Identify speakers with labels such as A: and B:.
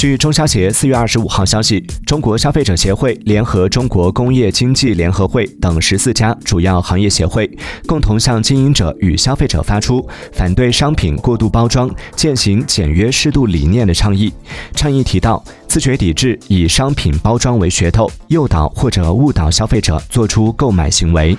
A: 据中消协四月二十五号消息中国消费者协会联合中国工业经济联合会等十四家主要行业协会共同向经营者与消费者发出反对商品过度包装践行简约适度理念的倡议。倡议提到自觉抵制以商品包装为噱头诱导或者误导消费者做出购买行为。